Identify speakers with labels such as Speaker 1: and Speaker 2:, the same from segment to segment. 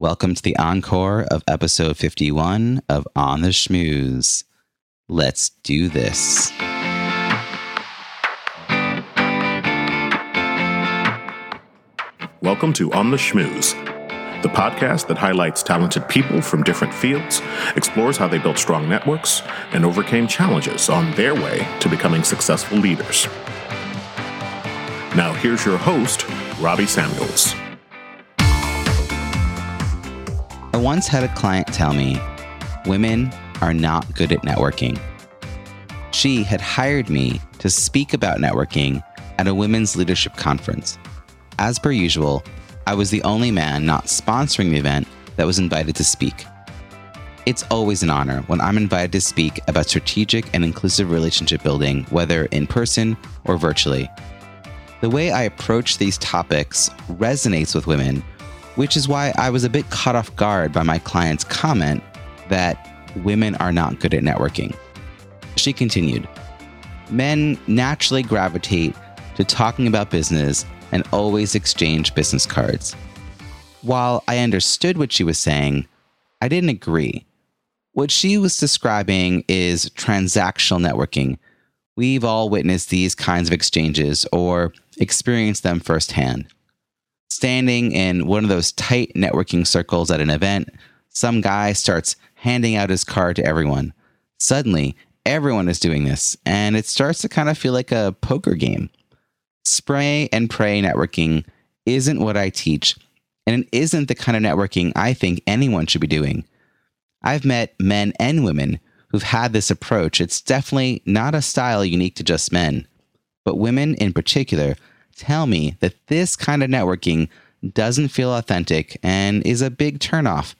Speaker 1: Welcome to the encore of episode 51 of On the Schmooze. Let's do this.
Speaker 2: Welcome to On the Schmooze, the podcast that highlights talented people from different fields, explores how they built strong networks, and overcame challenges on their way to becoming successful leaders. Now, here's your host, Robbie Samuels.
Speaker 1: I once had a client tell me women are not good at networking. She had hired me to speak about networking at a women's leadership conference. As per usual, I was the only man not sponsoring the event that was invited to speak. It's always an honor when I'm invited to speak about strategic and inclusive relationship building, whether in person or virtually. The way I approach these topics resonates with women which is why I was a bit caught off guard by my client's comment that women are not good at networking. She continued Men naturally gravitate to talking about business and always exchange business cards. While I understood what she was saying, I didn't agree. What she was describing is transactional networking. We've all witnessed these kinds of exchanges or experienced them firsthand standing in one of those tight networking circles at an event, some guy starts handing out his card to everyone. Suddenly, everyone is doing this, and it starts to kind of feel like a poker game. Spray and pray networking isn't what I teach, and it isn't the kind of networking I think anyone should be doing. I've met men and women who've had this approach. It's definitely not a style unique to just men, but women in particular tell me that this kind of networking doesn't feel authentic and is a big turnoff.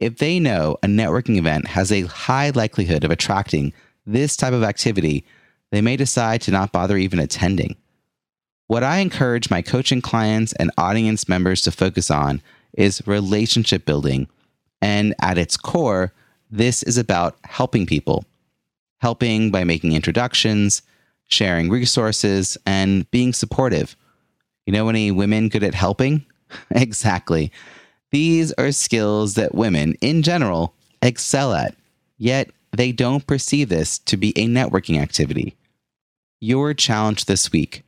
Speaker 1: If they know a networking event has a high likelihood of attracting this type of activity, they may decide to not bother even attending. What I encourage my coaching clients and audience members to focus on is relationship building. And at its core, this is about helping people, helping by making introductions, sharing resources, and being supportive. You know any women good at helping? exactly. These are skills that women, in general, excel at, yet they don't perceive this to be a networking activity. Your challenge this week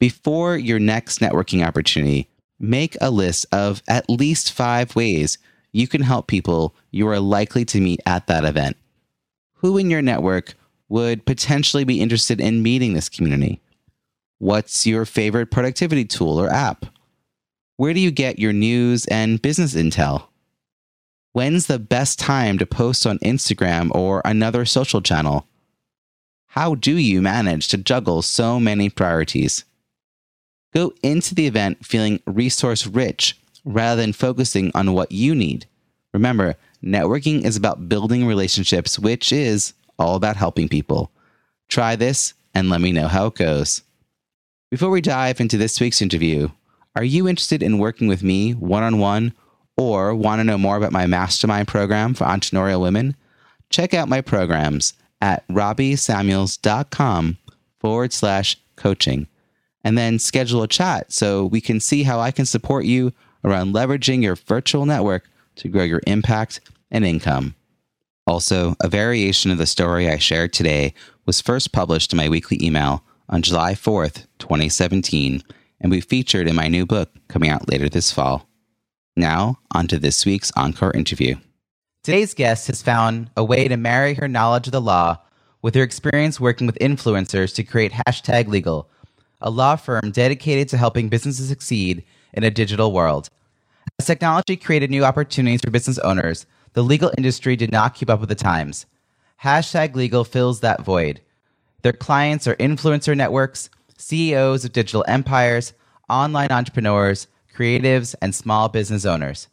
Speaker 1: before your next networking opportunity, make a list of at least five ways you can help people you are likely to meet at that event. Who in your network would potentially be interested in meeting this community? What's your favorite productivity tool or app? Where do you get your news and business intel? When's the best time to post on Instagram or another social channel? How do you manage to juggle so many priorities? Go into the event feeling resource rich rather than focusing on what you need. Remember, networking is about building relationships, which is all about helping people. Try this and let me know how it goes. Before we dive into this week's interview, are you interested in working with me one on one or want to know more about my mastermind program for entrepreneurial women? Check out my programs at robbiesamuels.com forward slash coaching and then schedule a chat so we can see how I can support you around leveraging your virtual network to grow your impact and income. Also, a variation of the story I shared today was first published in my weekly email on July 4th, 2017, and we featured in my new book coming out later this fall. Now, on to this week's Encore interview. Today's guest has found a way to marry her knowledge of the law with her experience working with influencers to create Hashtag Legal, a law firm dedicated to helping businesses succeed in a digital world. As technology created new opportunities for business owners, the legal industry did not keep up with the times. Hashtag legal fills that void. Their clients are influencer networks, CEOs of digital empires, online entrepreneurs, creatives, and small business owners.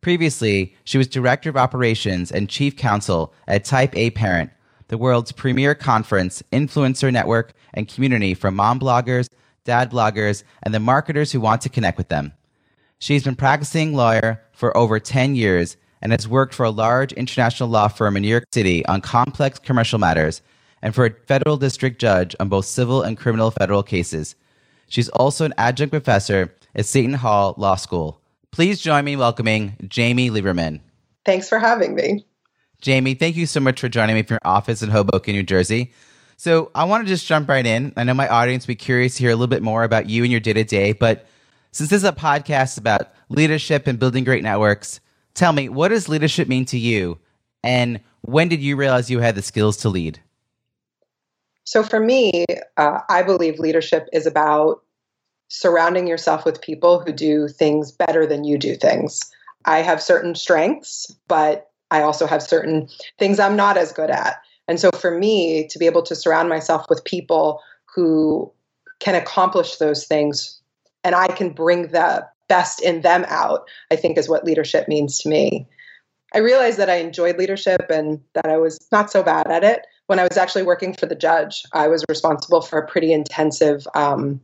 Speaker 1: Previously, she was director of operations and chief counsel at Type A Parent, the world's premier conference, influencer network, and community for mom bloggers, dad bloggers, and the marketers who want to connect with them. She's been practicing lawyer for over 10 years and has worked for a large international law firm in New York City on complex commercial matters and for a federal district judge on both civil and criminal federal cases. She's also an adjunct professor at Seton Hall Law School. Please join me in welcoming Jamie Lieberman.
Speaker 3: Thanks for having me.
Speaker 1: Jamie, thank you so much for joining me from your office in Hoboken, New Jersey. So I want to just jump right in. I know my audience will be curious to hear a little bit more about you and your day to day, but since this is a podcast about leadership and building great networks, tell me, what does leadership mean to you? And when did you realize you had the skills to lead?
Speaker 3: So for me, uh, I believe leadership is about surrounding yourself with people who do things better than you do things. I have certain strengths, but I also have certain things I'm not as good at. And so for me to be able to surround myself with people who can accomplish those things and I can bring the best in them out, I think is what leadership means to me. I realized that I enjoyed leadership and that I was not so bad at it. When I was actually working for the judge, I was responsible for a pretty intensive um,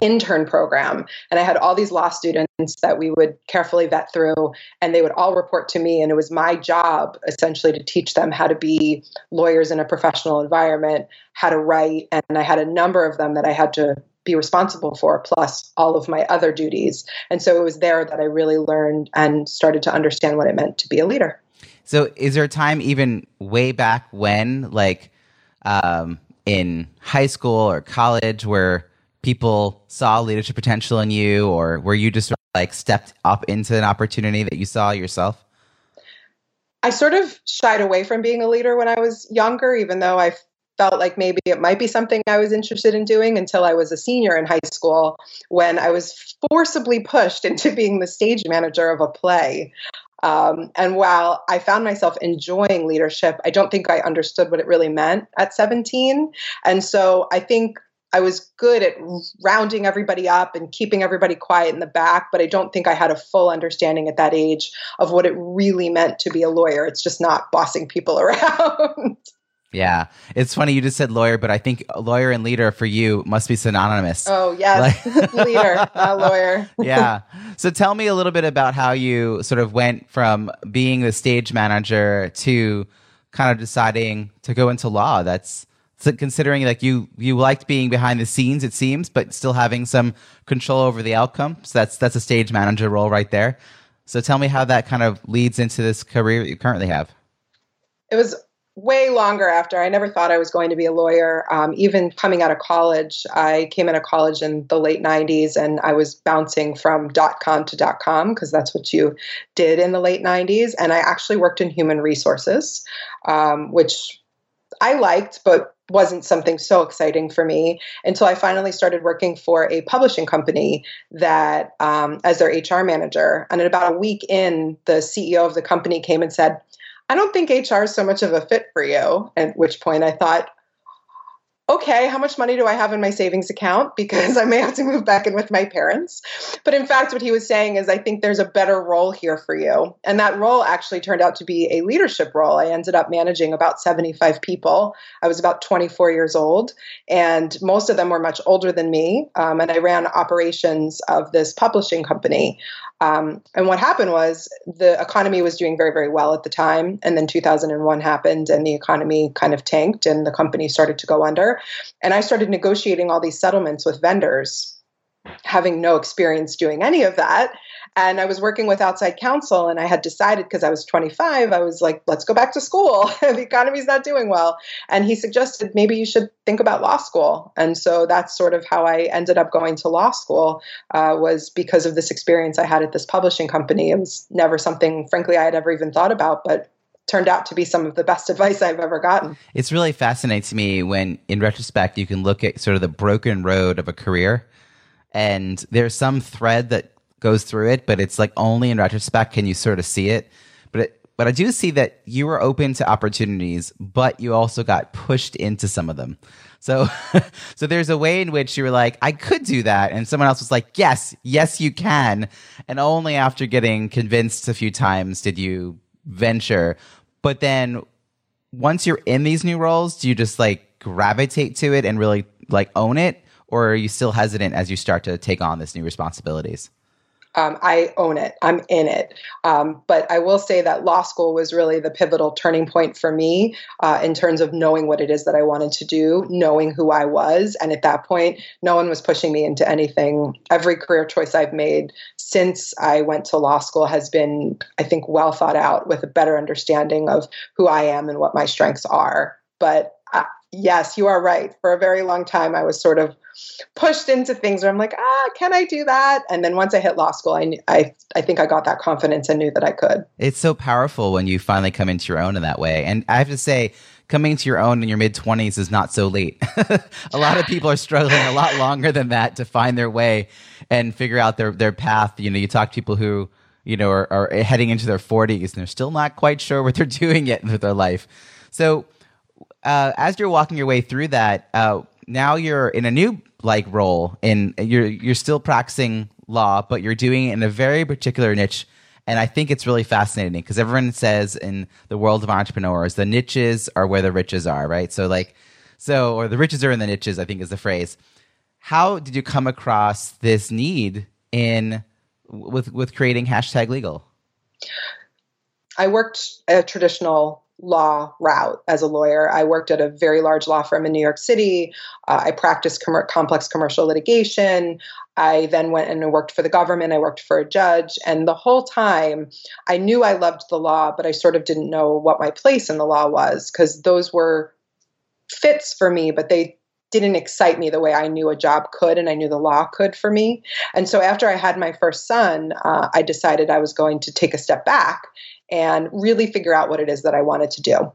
Speaker 3: intern program. And I had all these law students that we would carefully vet through, and they would all report to me. And it was my job essentially to teach them how to be lawyers in a professional environment, how to write. And I had a number of them that I had to be responsible for, plus all of my other duties. And so it was there that I really learned and started to understand what it meant to be a leader.
Speaker 1: So, is there a time even way back when, like um, in high school or college, where people saw leadership potential in you or where you just like stepped up into an opportunity that you saw yourself?
Speaker 3: I sort of shied away from being a leader when I was younger, even though I felt like maybe it might be something I was interested in doing until I was a senior in high school when I was forcibly pushed into being the stage manager of a play. Um, and while I found myself enjoying leadership, I don't think I understood what it really meant at 17. And so I think I was good at rounding everybody up and keeping everybody quiet in the back, but I don't think I had a full understanding at that age of what it really meant to be a lawyer. It's just not bossing people around.
Speaker 1: Yeah, it's funny you just said lawyer, but I think lawyer and leader for you must be synonymous.
Speaker 3: Oh yes, like- leader, not lawyer.
Speaker 1: yeah. So tell me a little bit about how you sort of went from being the stage manager to kind of deciding to go into law. That's so considering like you you liked being behind the scenes it seems but still having some control over the outcome so that's that's a stage manager role right there so tell me how that kind of leads into this career that you currently have
Speaker 3: it was way longer after i never thought i was going to be a lawyer um, even coming out of college i came out of college in the late 90s and i was bouncing from dot com to dot com because that's what you did in the late 90s and i actually worked in human resources um, which I liked, but wasn't something so exciting for me until I finally started working for a publishing company that, um, as their HR manager. And about a week in, the CEO of the company came and said, I don't think HR is so much of a fit for you. At which point I thought, okay, how much money do I have in my savings account? Because I may have to move back in with my parents. But in fact, what he was saying is, I think there's a better role here for you. And that role actually turned out to be a leadership role. I ended up managing about 75 people. I was about 24 years old, and most of them were much older than me. Um, and I ran operations of this publishing company. Um, and what happened was the economy was doing very, very well at the time. And then 2001 happened, and the economy kind of tanked, and the company started to go under. And I started negotiating all these settlements with vendors, having no experience doing any of that and I was working with outside counsel, and I had decided because I was 25, I was like, let's go back to school. the economy's not doing well. And he suggested maybe you should think about law school. And so that's sort of how I ended up going to law school, uh, was because of this experience I had at this publishing company. It was never something, frankly, I had ever even thought about, but turned out to be some of the best advice I've ever gotten.
Speaker 1: It's really fascinating to me when, in retrospect, you can look at sort of the broken road of a career. And there's some thread that goes through it, but it's like only in retrospect can you sort of see it. But it, but I do see that you were open to opportunities, but you also got pushed into some of them. So, so there's a way in which you were like, I could do that, and someone else was like, Yes, yes, you can. And only after getting convinced a few times did you venture. But then, once you're in these new roles, do you just like gravitate to it and really like own it, or are you still hesitant as you start to take on this new responsibilities?
Speaker 3: Um, I own it. I'm in it. Um, but I will say that law school was really the pivotal turning point for me uh, in terms of knowing what it is that I wanted to do, knowing who I was. And at that point, no one was pushing me into anything. Every career choice I've made since I went to law school has been, I think, well thought out with a better understanding of who I am and what my strengths are. But yes, you are right. For a very long time, I was sort of pushed into things where I'm like, ah, can I do that? And then once I hit law school, I, I, I think I got that confidence and knew that I could.
Speaker 1: It's so powerful when you finally come into your own in that way. And I have to say, coming into your own in your mid 20s is not so late. a lot of people are struggling a lot longer than that to find their way and figure out their, their path. You know, you talk to people who, you know, are, are heading into their 40s and they're still not quite sure what they're doing yet with their life. So, uh, as you're walking your way through that, uh, now you're in a new like role and you're you're still practicing law, but you're doing it in a very particular niche. And I think it's really fascinating because everyone says in the world of entrepreneurs, the niches are where the riches are, right? So like, so or the riches are in the niches. I think is the phrase. How did you come across this need in with with creating hashtag legal?
Speaker 3: I worked a traditional law route as a lawyer. I worked at a very large law firm in New York City. Uh, I practiced com- complex commercial litigation. I then went and worked for the government. I worked for a judge. And the whole time, I knew I loved the law, but I sort of didn't know what my place in the law was because those were fits for me, but they didn't excite me the way I knew a job could and I knew the law could for me. And so after I had my first son, uh, I decided I was going to take a step back and really figure out what it is that I wanted to do.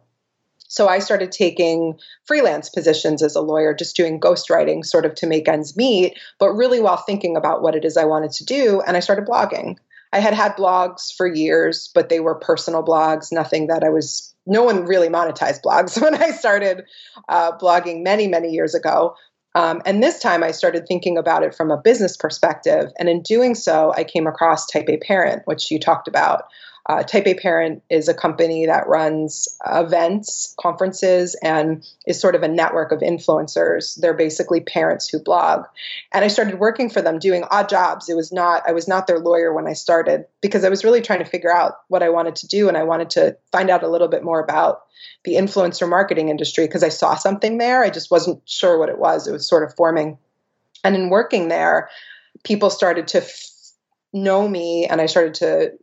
Speaker 3: So I started taking freelance positions as a lawyer, just doing ghostwriting sort of to make ends meet, but really while thinking about what it is I wanted to do. And I started blogging. I had had blogs for years, but they were personal blogs, nothing that I was, no one really monetized blogs when I started uh, blogging many, many years ago. Um, and this time I started thinking about it from a business perspective. And in doing so, I came across Type A Parent, which you talked about. Uh, Type A Parent is a company that runs events, conferences, and is sort of a network of influencers. They're basically parents who blog. And I started working for them doing odd jobs. It was not, I was not their lawyer when I started because I was really trying to figure out what I wanted to do and I wanted to find out a little bit more about the influencer marketing industry because I saw something there. I just wasn't sure what it was. It was sort of forming. And in working there, people started to f- know me and I started to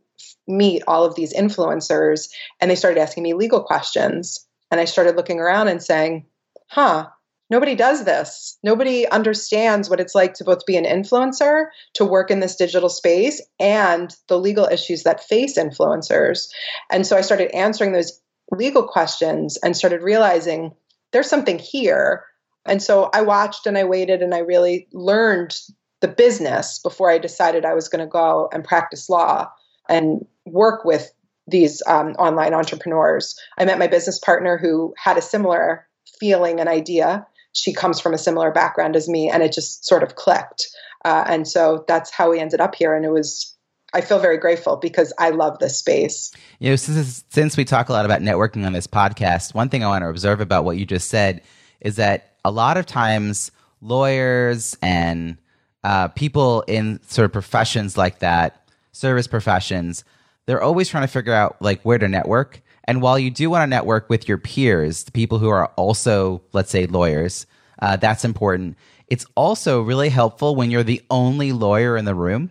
Speaker 3: meet all of these influencers and they started asking me legal questions. And I started looking around and saying, huh, nobody does this. Nobody understands what it's like to both be an influencer, to work in this digital space, and the legal issues that face influencers. And so I started answering those legal questions and started realizing there's something here. And so I watched and I waited and I really learned the business before I decided I was going to go and practice law and work with these um, online entrepreneurs. I met my business partner who had a similar feeling and idea. She comes from a similar background as me, and it just sort of clicked. Uh, and so that's how we ended up here. And it was, I feel very grateful because I love this space.
Speaker 1: You know, since, since we talk a lot about networking on this podcast, one thing I want to observe about what you just said is that a lot of times lawyers and uh, people in sort of professions like that, service professions, they're always trying to figure out like where to network. And while you do want to network with your peers, the people who are also, let's say, lawyers, uh, that's important. It's also really helpful when you're the only lawyer in the room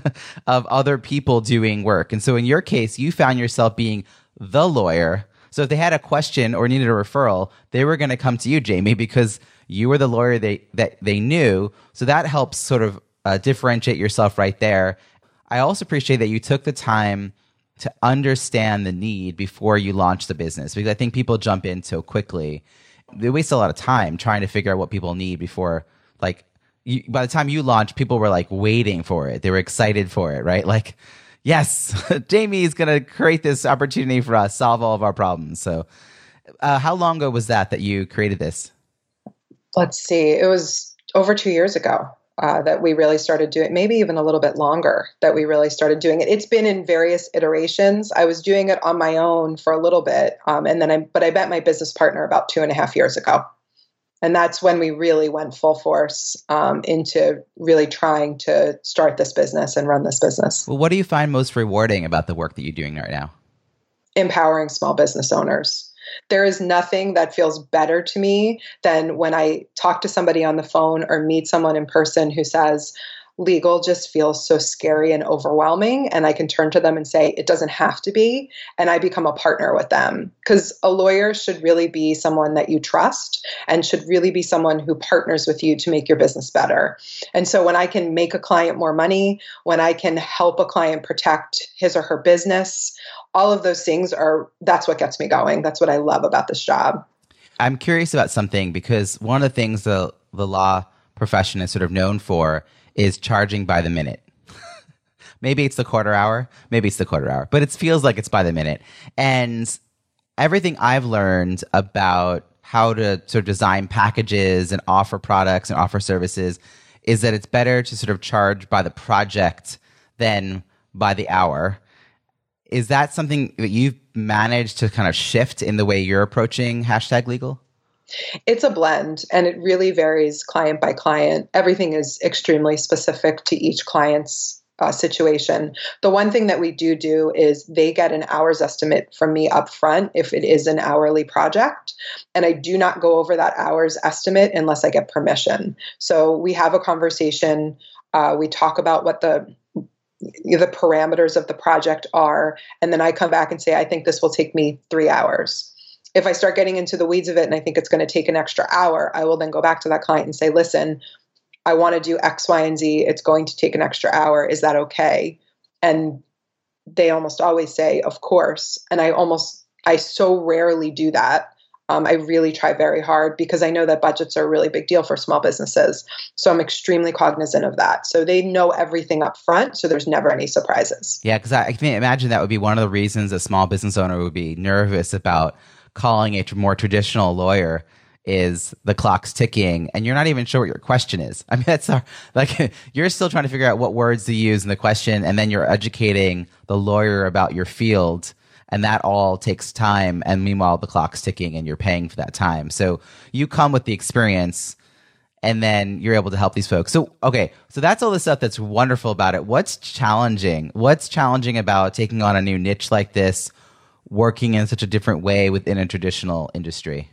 Speaker 1: of other people doing work. And so in your case, you found yourself being the lawyer. So if they had a question or needed a referral, they were going to come to you, Jamie, because you were the lawyer they, that they knew. So that helps sort of uh, differentiate yourself right there. I also appreciate that you took the time to understand the need before you launch the business because I think people jump in so quickly. They waste a lot of time trying to figure out what people need before, like, you, by the time you launch, people were like waiting for it. They were excited for it, right? Like, yes, Jamie is going to create this opportunity for us, solve all of our problems. So, uh, how long ago was that that you created this?
Speaker 3: Let's see. It was over two years ago uh, that we really started doing, maybe even a little bit longer that we really started doing it. It's been in various iterations. I was doing it on my own for a little bit, um, and then I, but I met my business partner about two and a half years ago. And that's when we really went full force um, into really trying to start this business and run this business.
Speaker 1: Well, what do you find most rewarding about the work that you're doing right now?
Speaker 3: Empowering small business owners. There is nothing that feels better to me than when I talk to somebody on the phone or meet someone in person who says, legal just feels so scary and overwhelming. And I can turn to them and say, it doesn't have to be. And I become a partner with them. Because a lawyer should really be someone that you trust and should really be someone who partners with you to make your business better. And so when I can make a client more money, when I can help a client protect his or her business, all of those things are that's what gets me going. That's what I love about this job.
Speaker 1: I'm curious about something because one of the things the the law profession is sort of known for is charging by the minute. maybe it's the quarter hour, maybe it's the quarter hour, but it feels like it's by the minute. And everything I've learned about how to sort of design packages and offer products and offer services is that it's better to sort of charge by the project than by the hour. Is that something that you've managed to kind of shift in the way you're approaching hashtag legal?
Speaker 3: It's a blend and it really varies client by client. Everything is extremely specific to each client's uh, situation. The one thing that we do do is they get an hour's estimate from me up front if it is an hourly project. And I do not go over that hour's estimate unless I get permission. So we have a conversation. Uh, we talk about what the the parameters of the project are and then i come back and say i think this will take me three hours if I start getting into the weeds of it and I think it's going to take an extra hour, I will then go back to that client and say, listen, I want to do X, Y, and Z. It's going to take an extra hour. Is that okay? And they almost always say, of course. And I almost, I so rarely do that. Um, I really try very hard because I know that budgets are a really big deal for small businesses. So I'm extremely cognizant of that. So they know everything up front. So there's never any surprises.
Speaker 1: Yeah, because I, I can imagine that would be one of the reasons a small business owner would be nervous about calling a more traditional lawyer is the clock's ticking and you're not even sure what your question is. I mean, that's our, like, you're still trying to figure out what words to use in the question and then you're educating the lawyer about your field and that all takes time. And meanwhile, the clock's ticking and you're paying for that time. So you come with the experience and then you're able to help these folks. So, okay. So that's all the stuff that's wonderful about it. What's challenging? What's challenging about taking on a new niche like this? Working in such a different way within a traditional industry?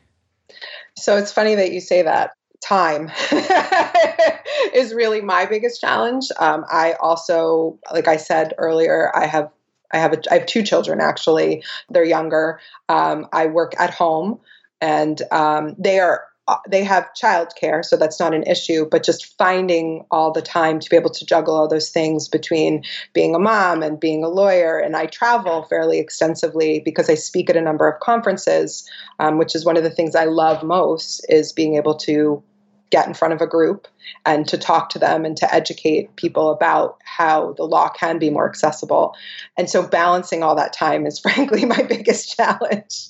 Speaker 3: So it's funny that you say that. Time is really my biggest challenge. Um, I also, like I said earlier, I have I have a, I have two children actually. They're younger. Um, I work at home, and um, they are they have childcare, so that's not an issue, but just finding all the time to be able to juggle all those things between being a mom and being a lawyer. And I travel fairly extensively because I speak at a number of conferences, um, which is one of the things I love most is being able to get in front of a group and to talk to them and to educate people about how the law can be more accessible. And so balancing all that time is frankly my biggest challenge.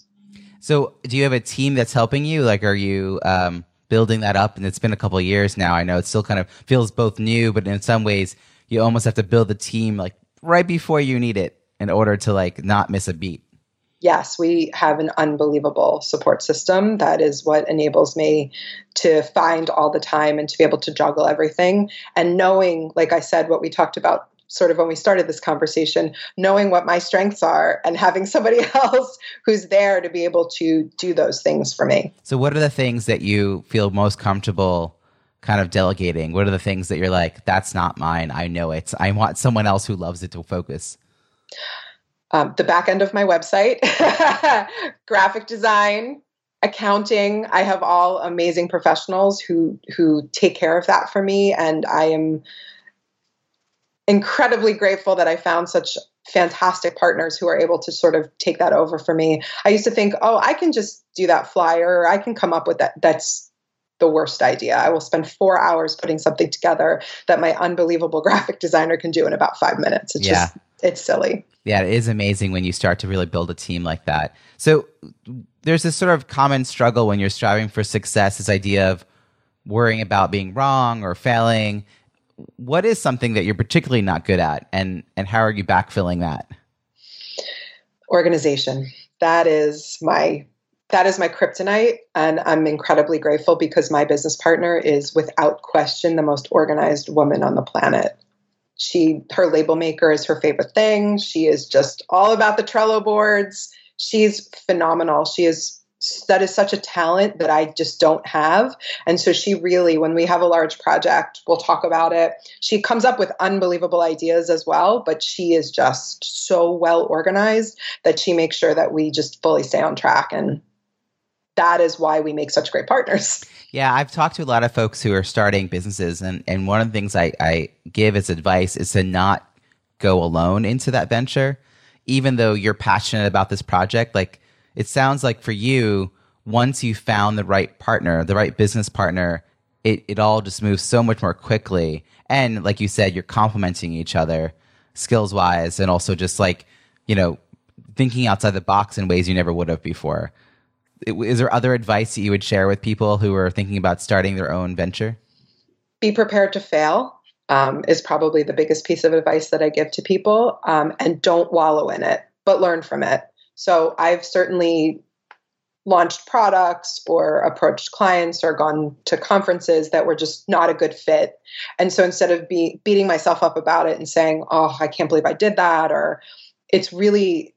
Speaker 1: So, do you have a team that's helping you? Like, are you um, building that up? And it's been a couple years now. I know it still kind of feels both new, but in some ways, you almost have to build the team like right before you need it in order to like not miss a beat.
Speaker 3: Yes, we have an unbelievable support system. That is what enables me to find all the time and to be able to juggle everything. And knowing, like I said, what we talked about sort of when we started this conversation, knowing what my strengths are and having somebody else who's there to be able to do those things for me.
Speaker 1: So, what are the things that you feel most comfortable? kind of delegating what are the things that you're like that's not mine i know it i want someone else who loves it to focus
Speaker 3: um, the back end of my website graphic design accounting i have all amazing professionals who who take care of that for me and i am incredibly grateful that I found such fantastic partners who are able to sort of take that over for me. I used to think, oh, I can just do that flyer, or I can come up with that. That's the worst idea. I will spend four hours putting something together that my unbelievable graphic designer can do in about five minutes. It's yeah. just, it's silly.
Speaker 1: Yeah, it is amazing when you start to really build a team like that. So there's this sort of common struggle when you're striving for success, this idea of worrying about being wrong or failing what is something that you're particularly not good at and and how are you backfilling that?
Speaker 3: Organization. That is my that is my kryptonite and i'm incredibly grateful because my business partner is without question the most organized woman on the planet. She her label maker is her favorite thing. She is just all about the trello boards. She's phenomenal. She is that is such a talent that I just don't have. And so she really, when we have a large project, we'll talk about it. She comes up with unbelievable ideas as well, but she is just so well organized that she makes sure that we just fully stay on track. And that is why we make such great partners.
Speaker 1: Yeah, I've talked to a lot of folks who are starting businesses, and, and one of the things I, I give as advice is to not go alone into that venture, even though you're passionate about this project. Like, it sounds like for you, once you found the right partner, the right business partner, it, it all just moves so much more quickly. And like you said, you're complementing each other skills wise and also just like, you know, thinking outside the box in ways you never would have before. Is there other advice that you would share with people who are thinking about starting their own venture?
Speaker 3: Be prepared to fail um, is probably the biggest piece of advice that I give to people. Um, and don't wallow in it, but learn from it. So I've certainly launched products or approached clients or gone to conferences that were just not a good fit. And so instead of be, beating myself up about it and saying, oh, I can't believe I did that, or it's really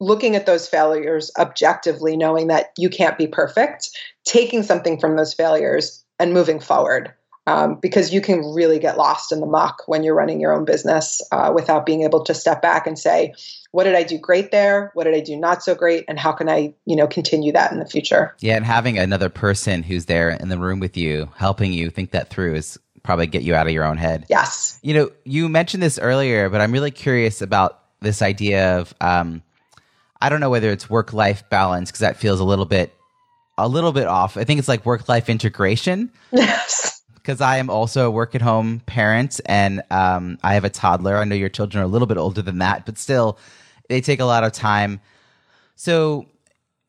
Speaker 3: looking at those failures objectively, knowing that you can't be perfect, taking something from those failures and moving forward. Um, because you can really get lost in the muck when you're running your own business uh, without being able to step back and say, what did I do great there? What did I do not so great? And how can I, you know, continue that in the future?
Speaker 1: Yeah, and having another person who's there in the room with you, helping you think that through is probably get you out of your own head.
Speaker 3: Yes.
Speaker 1: You know, you mentioned this earlier, but I'm really curious about this idea of um, I don't know whether it's work life balance because that feels a little bit a little bit off. I think it's like work life integration.
Speaker 3: Yes.
Speaker 1: Because I am also a work at home parent and um, I have a toddler. I know your children are a little bit older than that, but still, they take a lot of time. So,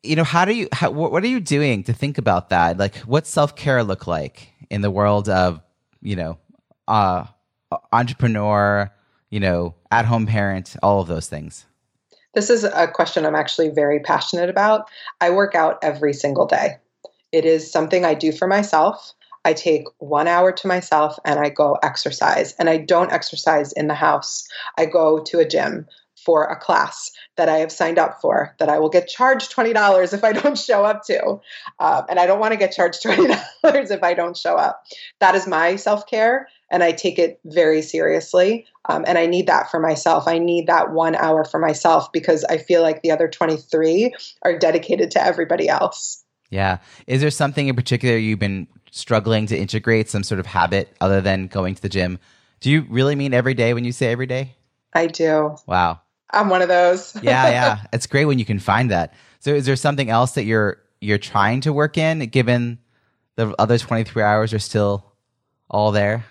Speaker 1: you know, how do you, how, what are you doing to think about that? Like, what self care look like in the world of, you know, uh, entrepreneur, you know, at home parent, all of those things?
Speaker 3: This is a question I'm actually very passionate about. I work out every single day. It is something I do for myself. I take one hour to myself and I go exercise. And I don't exercise in the house. I go to a gym for a class that I have signed up for that I will get charged $20 if I don't show up to. Uh, and I don't want to get charged $20 if I don't show up. That is my self care, and I take it very seriously. Um, and I need that for myself. I need that one hour for myself because I feel like the other 23 are dedicated to everybody else.
Speaker 1: Yeah. Is there something in particular you've been struggling to integrate, some sort of habit other than going to the gym? Do you really mean every day when you say every day?
Speaker 3: I do.
Speaker 1: Wow.
Speaker 3: I'm one of those.
Speaker 1: yeah, yeah. It's great when you can find that. So is there something else that you're you're trying to work in given the other 23 hours are still all there?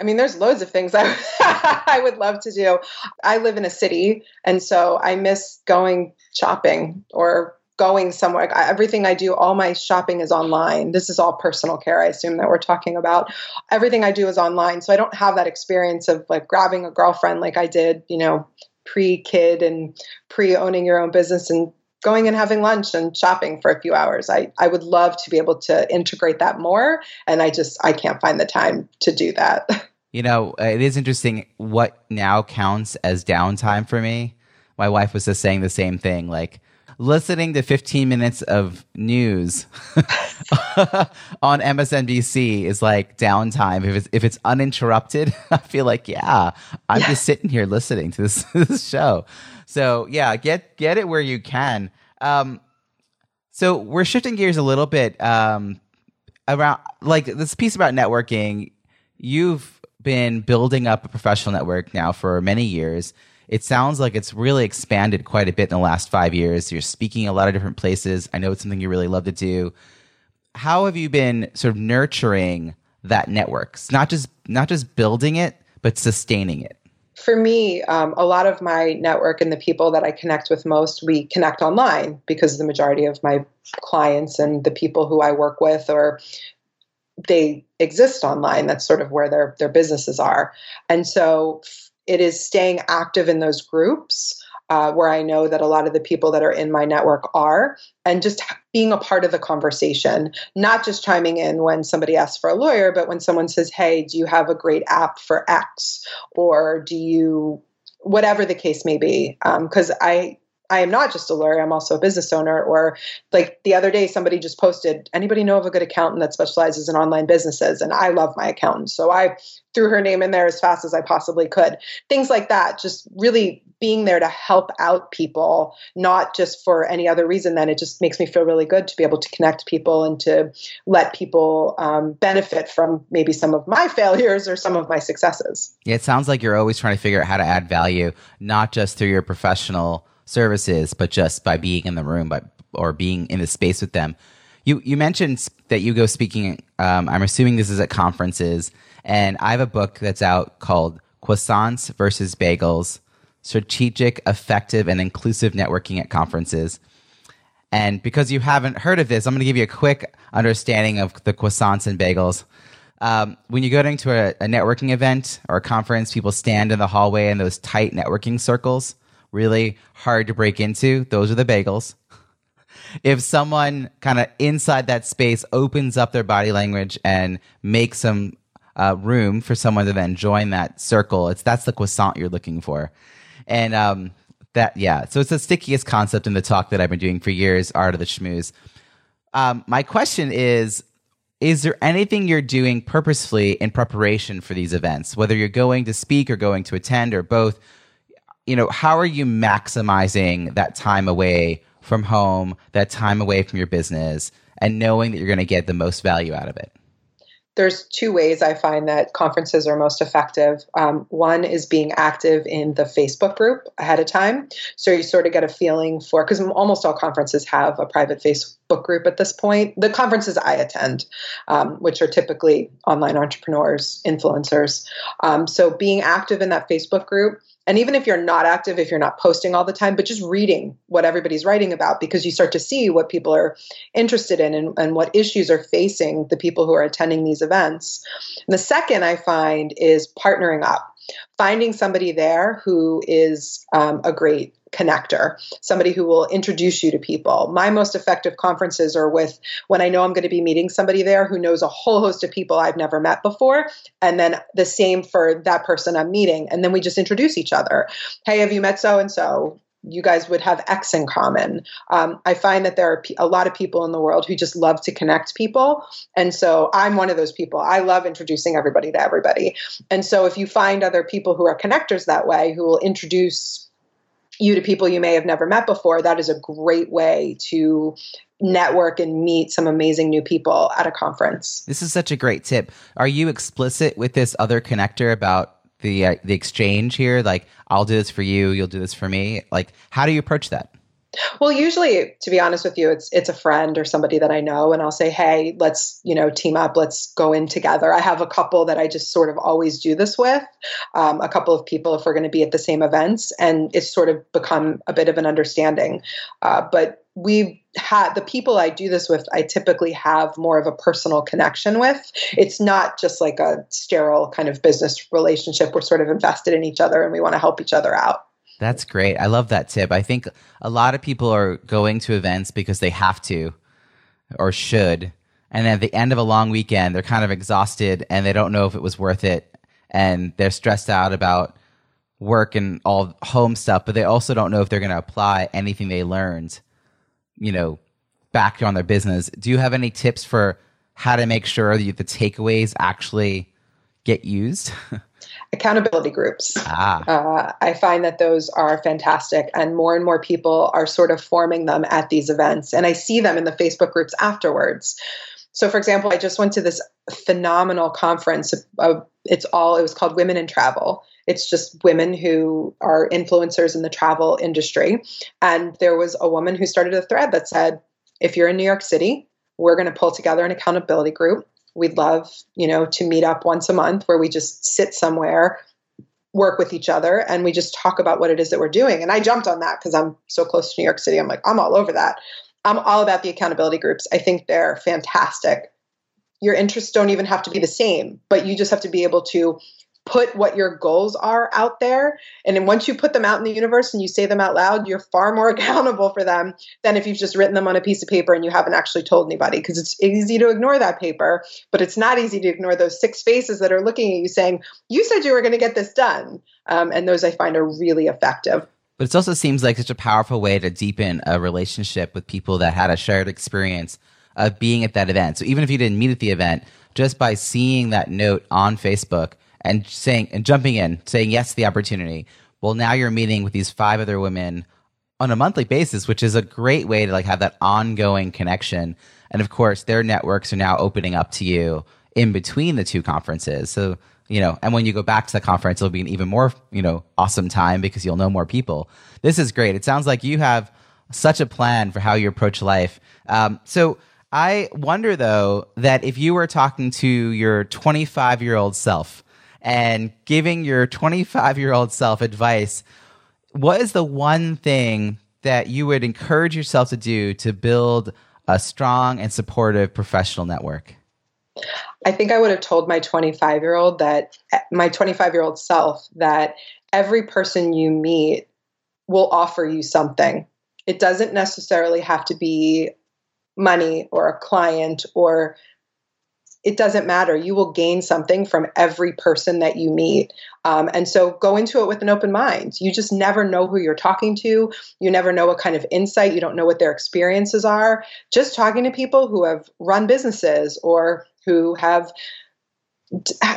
Speaker 3: I mean, there's loads of things I, I would love to do. I live in a city, and so I miss going shopping or going somewhere. Everything I do, all my shopping is online. This is all personal care, I assume that we're talking about. Everything I do is online. So I don't have that experience of like grabbing a girlfriend like I did, you know, pre kid and pre owning your own business and going and having lunch and shopping for a few hours. I, I would love to be able to integrate that more. And I just, I can't find the time to do that.
Speaker 1: You know, uh, it is interesting what now counts as downtime for me. My wife was just saying the same thing. Like, listening to 15 minutes of news on MSNBC is like downtime. If it's if it's uninterrupted, I feel like yeah, I'm yeah. just sitting here listening to this, this show. So yeah, get get it where you can. Um, so we're shifting gears a little bit um, around like this piece about networking. You've been building up a professional network now for many years it sounds like it's really expanded quite a bit in the last five years. You're speaking a lot of different places. I know it's something you really love to do. How have you been sort of nurturing that network? Not just not just building it, but sustaining it.
Speaker 3: For me, um, a lot of my network and the people that I connect with most, we connect online because the majority of my clients and the people who I work with or they exist online. That's sort of where their their businesses are. And so it is staying active in those groups uh, where I know that a lot of the people that are in my network are, and just being a part of the conversation, not just chiming in when somebody asks for a lawyer, but when someone says, Hey, do you have a great app for X? Or do you, whatever the case may be? Because um, I, I am not just a lawyer, I'm also a business owner. Or like the other day, somebody just posted, anybody know of a good accountant that specializes in online businesses? And I love my accountant. So I threw her name in there as fast as I possibly could. Things like that, just really being there to help out people, not just for any other reason Then it just makes me feel really good to be able to connect people and to let people um, benefit from maybe some of my failures or some of my successes.
Speaker 1: Yeah, it sounds like you're always trying to figure out how to add value, not just through your professional services, but just by being in the room, but or being in the space with them. You you mentioned that you go speaking. Um, I'm assuming this is at conferences, and I have a book that's out called Croissants versus Bagels: Strategic, Effective, and Inclusive Networking at Conferences. And because you haven't heard of this, I'm going to give you a quick understanding of the croissants and bagels. Um, when you go into a, a networking event or a conference, people stand in the hallway in those tight networking circles really hard to break into, those are the bagels. if someone kind of inside that space opens up their body language and makes some uh, room for someone to then join that circle, it's that's the croissant you're looking for. And um, that, yeah, so it's the stickiest concept in the talk that I've been doing for years, Art of the Schmooze. Um, my question is is there anything you're doing purposefully in preparation for these events, whether you're going to speak or going to attend or both? You know, how are you maximizing that time away from home, that time away from your business, and knowing that you're going to get the most value out of it?
Speaker 3: There's two ways I find that conferences are most effective. Um, one is being active in the Facebook group ahead of time. So you sort of get a feeling for, because almost all conferences have a private Facebook group at this point. The conferences I attend, um, which are typically online entrepreneurs, influencers. Um, so being active in that Facebook group and even if you're not active, if you're not posting all the time, but just reading what everybody's writing about because you start to see what people are interested in and, and what issues are facing the people who are attending these events. And the second I find is partnering up finding somebody there who is um, a great connector, somebody who will introduce you to people. My most effective conferences are with when I know I'm going to be meeting somebody there who knows a whole host of people I've never met before. And then the same for that person I'm meeting. And then we just introduce each other. Hey, have you met so and so? You guys would have X in common. Um, I find that there are a lot of people in the world who just love to connect people. And so I'm one of those people. I love introducing everybody to everybody. And so if you find other people who are connectors that way, who will introduce you to people you may have never met before, that is a great way to network and meet some amazing new people at a conference.
Speaker 1: This is such a great tip. Are you explicit with this other connector about the uh, the exchange here? Like, I'll do this for you, you'll do this for me. Like, how do you approach that?
Speaker 3: Well, usually, to be honest with you, it's it's a friend or somebody that I know, and I'll say, "Hey, let's you know team up. Let's go in together." I have a couple that I just sort of always do this with, um, a couple of people if we're going to be at the same events, and it's sort of become a bit of an understanding. Uh, but we've the people I do this with, I typically have more of a personal connection with. It's not just like a sterile kind of business relationship. We're sort of invested in each other and we want to help each other out.
Speaker 1: That's great. I love that tip. I think a lot of people are going to events because they have to or should. And at the end of a long weekend, they're kind of exhausted and they don't know if it was worth it. And they're stressed out about work and all home stuff, but they also don't know if they're going to apply anything they learned you know, back on their business. Do you have any tips for how to make sure that the takeaways actually get used?
Speaker 3: Accountability groups. Ah. Uh, I find that those are fantastic, and more and more people are sort of forming them at these events. And I see them in the Facebook groups afterwards. So, for example, I just went to this phenomenal conference. Uh, it's all, it was called Women in Travel. It's just women who are influencers in the travel industry. And there was a woman who started a thread that said, if you're in New York City, we're going to pull together an accountability group. We'd love, you know, to meet up once a month where we just sit somewhere, work with each other, and we just talk about what it is that we're doing. And I jumped on that because I'm so close to New York City. I'm like, I'm all over that. I'm all about the accountability groups. I think they're fantastic. Your interests don't even have to be the same, but you just have to be able to put what your goals are out there. And then once you put them out in the universe and you say them out loud, you're far more accountable for them than if you've just written them on a piece of paper and you haven't actually told anybody. Because it's easy to ignore that paper, but it's not easy to ignore those six faces that are looking at you saying, You said you were going to get this done. Um, and those I find are really effective.
Speaker 1: But it also seems like such a powerful way to deepen a relationship with people that had a shared experience of being at that event. So even if you didn't meet at the event, just by seeing that note on Facebook and saying and jumping in, saying yes to the opportunity. Well, now you're meeting with these five other women on a monthly basis, which is a great way to like have that ongoing connection. And of course, their networks are now opening up to you in between the two conferences. So, you know, and when you go back to the conference, it'll be an even more, you know, awesome time because you'll know more people. This is great. It sounds like you have such a plan for how you approach life. Um, so I wonder though that if you were talking to your 25 year old self, and giving your 25 year old self advice, what is the one thing that you would encourage yourself to do to build a strong and supportive professional network?
Speaker 3: I think I would have told my 25 year old that my 25 year old self that every person you meet will offer you something. It doesn't necessarily have to be money or a client or it doesn't matter. You will gain something from every person that you meet. Um, and so go into it with an open mind. You just never know who you're talking to. You never know what kind of insight, you don't know what their experiences are. Just talking to people who have run businesses or who have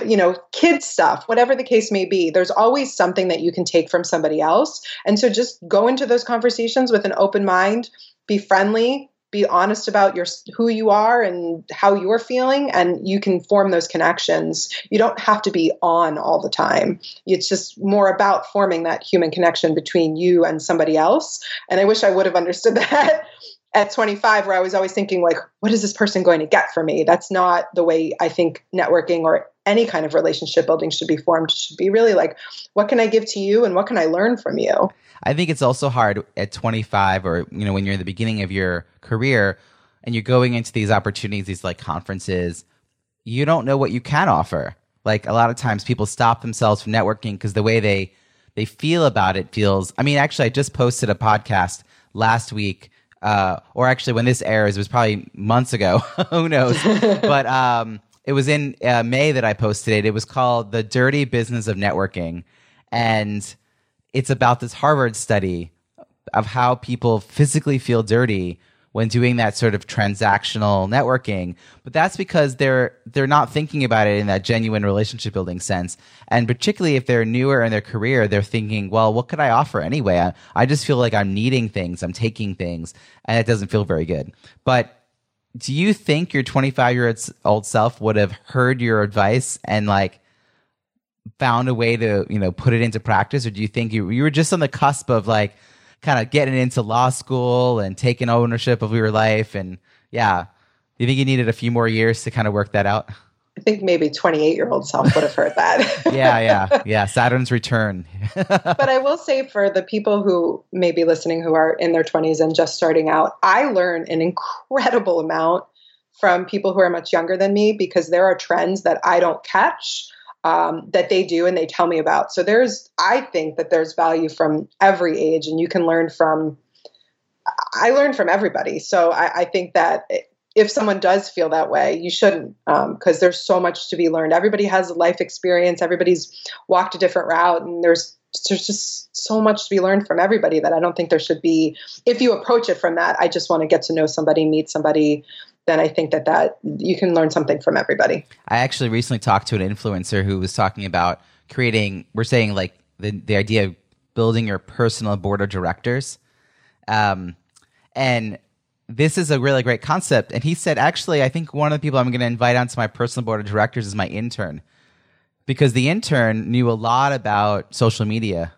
Speaker 3: you know, kid stuff, whatever the case may be, there's always something that you can take from somebody else. And so just go into those conversations with an open mind, be friendly, be honest about your who you are and how you're feeling and you can form those connections. You don't have to be on all the time. It's just more about forming that human connection between you and somebody else. And i wish i would have understood that at 25 where i was always thinking like what is this person going to get from me? That's not the way i think networking or any kind of relationship building should be formed should be really like what can i give to you and what can i learn from you
Speaker 1: I think it's also hard at 25 or you know when you're in the beginning of your career and you're going into these opportunities, these like conferences, you don't know what you can offer. Like a lot of times people stop themselves from networking because the way they they feel about it feels I mean actually I just posted a podcast last week uh, or actually when this airs it was probably months ago who knows but um, it was in uh, May that I posted it. It was called the dirty business of networking. And it's about this Harvard study of how people physically feel dirty when doing that sort of transactional networking. But that's because they're they're not thinking about it in that genuine relationship building sense. And particularly if they're newer in their career they're thinking well what could i offer anyway? I, I just feel like i'm needing things. I'm taking things. And it doesn't feel very good. But do you think your 25 year old self would have heard your advice and like found a way to you know put it into practice? Or do you think you you were just on the cusp of like kind of getting into law school and taking ownership of your life and yeah. Do you think you needed a few more years to kind of work that out
Speaker 3: I think maybe 28 year old self would have heard that.
Speaker 1: yeah, yeah, yeah. Saturn's return.
Speaker 3: but I will say for the people who may be listening who are in their 20s and just starting out, I learn an incredible amount from people who are much younger than me because there are trends that I don't catch um, that they do and they tell me about. So there's, I think that there's value from every age, and you can learn from. I learn from everybody, so I, I think that if someone does feel that way, you shouldn't, because um, there's so much to be learned. Everybody has a life experience. Everybody's walked a different route, and there's there's just so much to be learned from everybody that I don't think there should be. If you approach it from that, I just want to get to know somebody, meet somebody, then I think that that you can learn something from everybody.
Speaker 1: I actually recently talked to an influencer who was talking about creating. We're saying like the the idea of building your personal board of directors, um, and this is a really great concept. And he said, actually, I think one of the people I'm going to invite onto my personal board of directors is my intern, because the intern knew a lot about social media,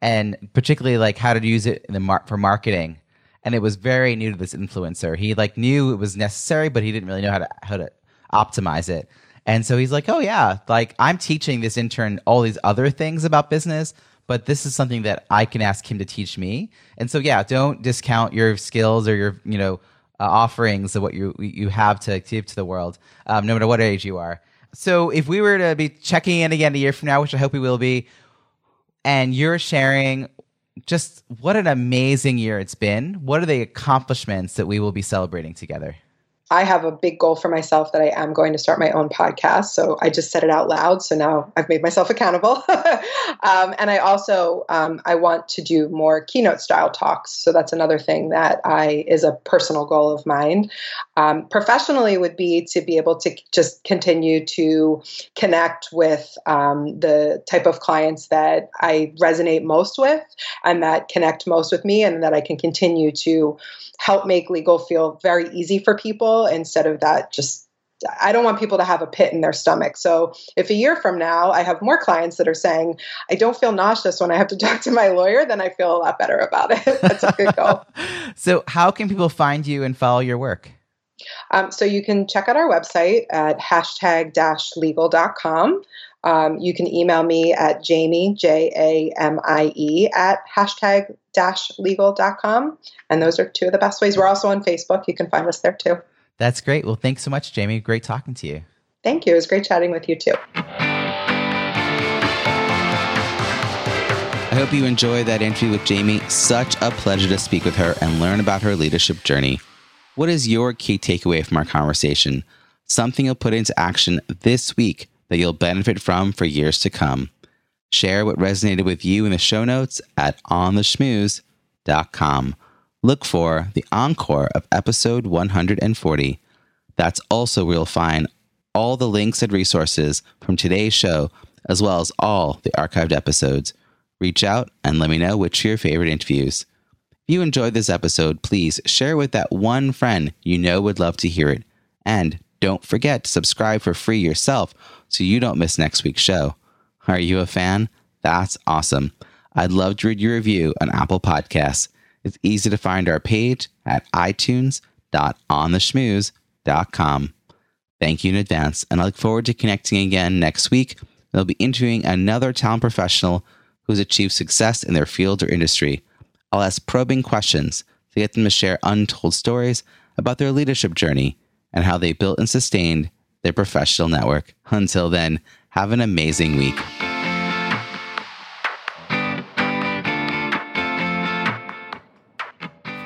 Speaker 1: and particularly like how to use it mar- for marketing and it was very new to this influencer. He like knew it was necessary, but he didn't really know how to how to optimize it. And so he's like, "Oh yeah, like I'm teaching this intern all these other things about business, but this is something that I can ask him to teach me." And so yeah, don't discount your skills or your you know uh, offerings of what you you have to give to the world, um, no matter what age you are. So if we were to be checking in again a year from now, which I hope we will be, and you're sharing just what an amazing year it's been, what are the accomplishments that we will be celebrating together?
Speaker 3: I have a big goal for myself that I am going to start my own podcast. So I just said it out loud. So now I've made myself accountable. um, and I also um, I want to do more keynote style talks. So that's another thing that I is a personal goal of mine. Um, professionally would be to be able to just continue to connect with um, the type of clients that I resonate most with and that connect most with me, and that I can continue to help make legal feel very easy for people instead of that just I don't want people to have a pit in their stomach. So if a year from now I have more clients that are saying, I don't feel nauseous when I have to talk to my lawyer, then I feel a lot better about it. That's a good goal.
Speaker 1: so how can people find you and follow your work?
Speaker 3: Um, so you can check out our website at hashtag legal.com. Um, you can email me at Jamie, J A M I E, at hashtag legal.com. And those are two of the best ways. We're also on Facebook. You can find us there too.
Speaker 1: That's great. Well, thanks so much, Jamie. Great talking to you.
Speaker 3: Thank you. It was great chatting with you too.
Speaker 1: I hope you enjoyed that interview with Jamie. Such a pleasure to speak with her and learn about her leadership journey. What is your key takeaway from our conversation? Something you'll put into action this week that you'll benefit from for years to come. Share what resonated with you in the show notes at ontheschmooze.com. Look for the encore of episode 140. That's also where you'll find all the links and resources from today's show, as well as all the archived episodes. Reach out and let me know which are your favorite interviews. If you enjoyed this episode, please share with that one friend you know would love to hear it. And don't forget to subscribe for free yourself so you don't miss next week's show. Are you a fan? That's awesome. I'd love to read your review on Apple Podcasts. It's easy to find our page at itunes.ontheschmooze.com. Thank you in advance, and I look forward to connecting again next week. I'll be interviewing another talent professional who's achieved success in their field or industry. I'll ask probing questions to get them to share untold stories about their leadership journey and how they built and sustained their professional network. Until then, have an amazing week.